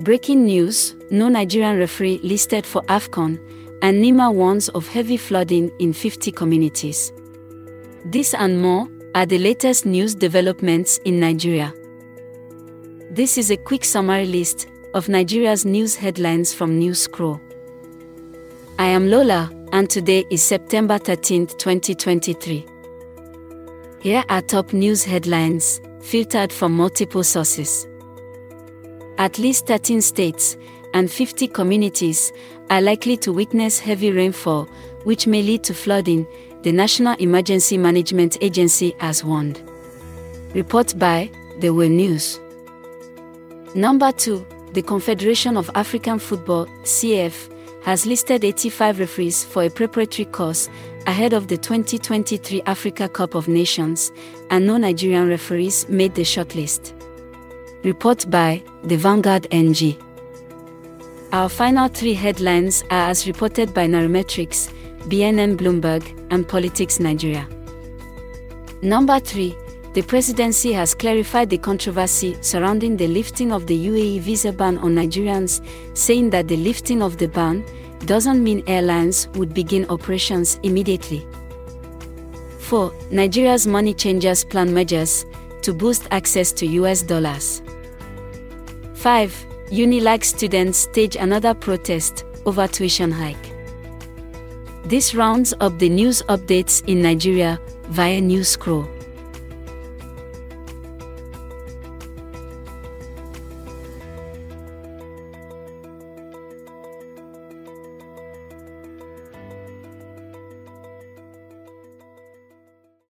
Breaking news no Nigerian referee listed for AFCON, and NEMA warns of heavy flooding in 50 communities. This and more are the latest news developments in Nigeria. This is a quick summary list of Nigeria's news headlines from Newscroll. I am Lola, and today is September 13, 2023. Here are top news headlines, filtered from multiple sources. At least 13 states and 50 communities are likely to witness heavy rainfall, which may lead to flooding, the National Emergency Management Agency has warned. Report by The Will News. Number 2. The Confederation of African Football, CAF, has listed 85 referees for a preparatory course ahead of the 2023 Africa Cup of Nations, and no Nigerian referees made the shortlist. Report by The Vanguard NG. Our final three headlines are as reported by Nairametrics, BNN Bloomberg, and Politics Nigeria. Number 3. The presidency has clarified the controversy surrounding the lifting of the UAE visa ban on Nigerians, saying that the lifting of the ban doesn't mean airlines would begin operations immediately. 4. Nigeria's money changers plan measures to boost access to US dollars. 5. Unilag students stage another protest over tuition hike. This rounds up the news updates in Nigeria via Newscroll.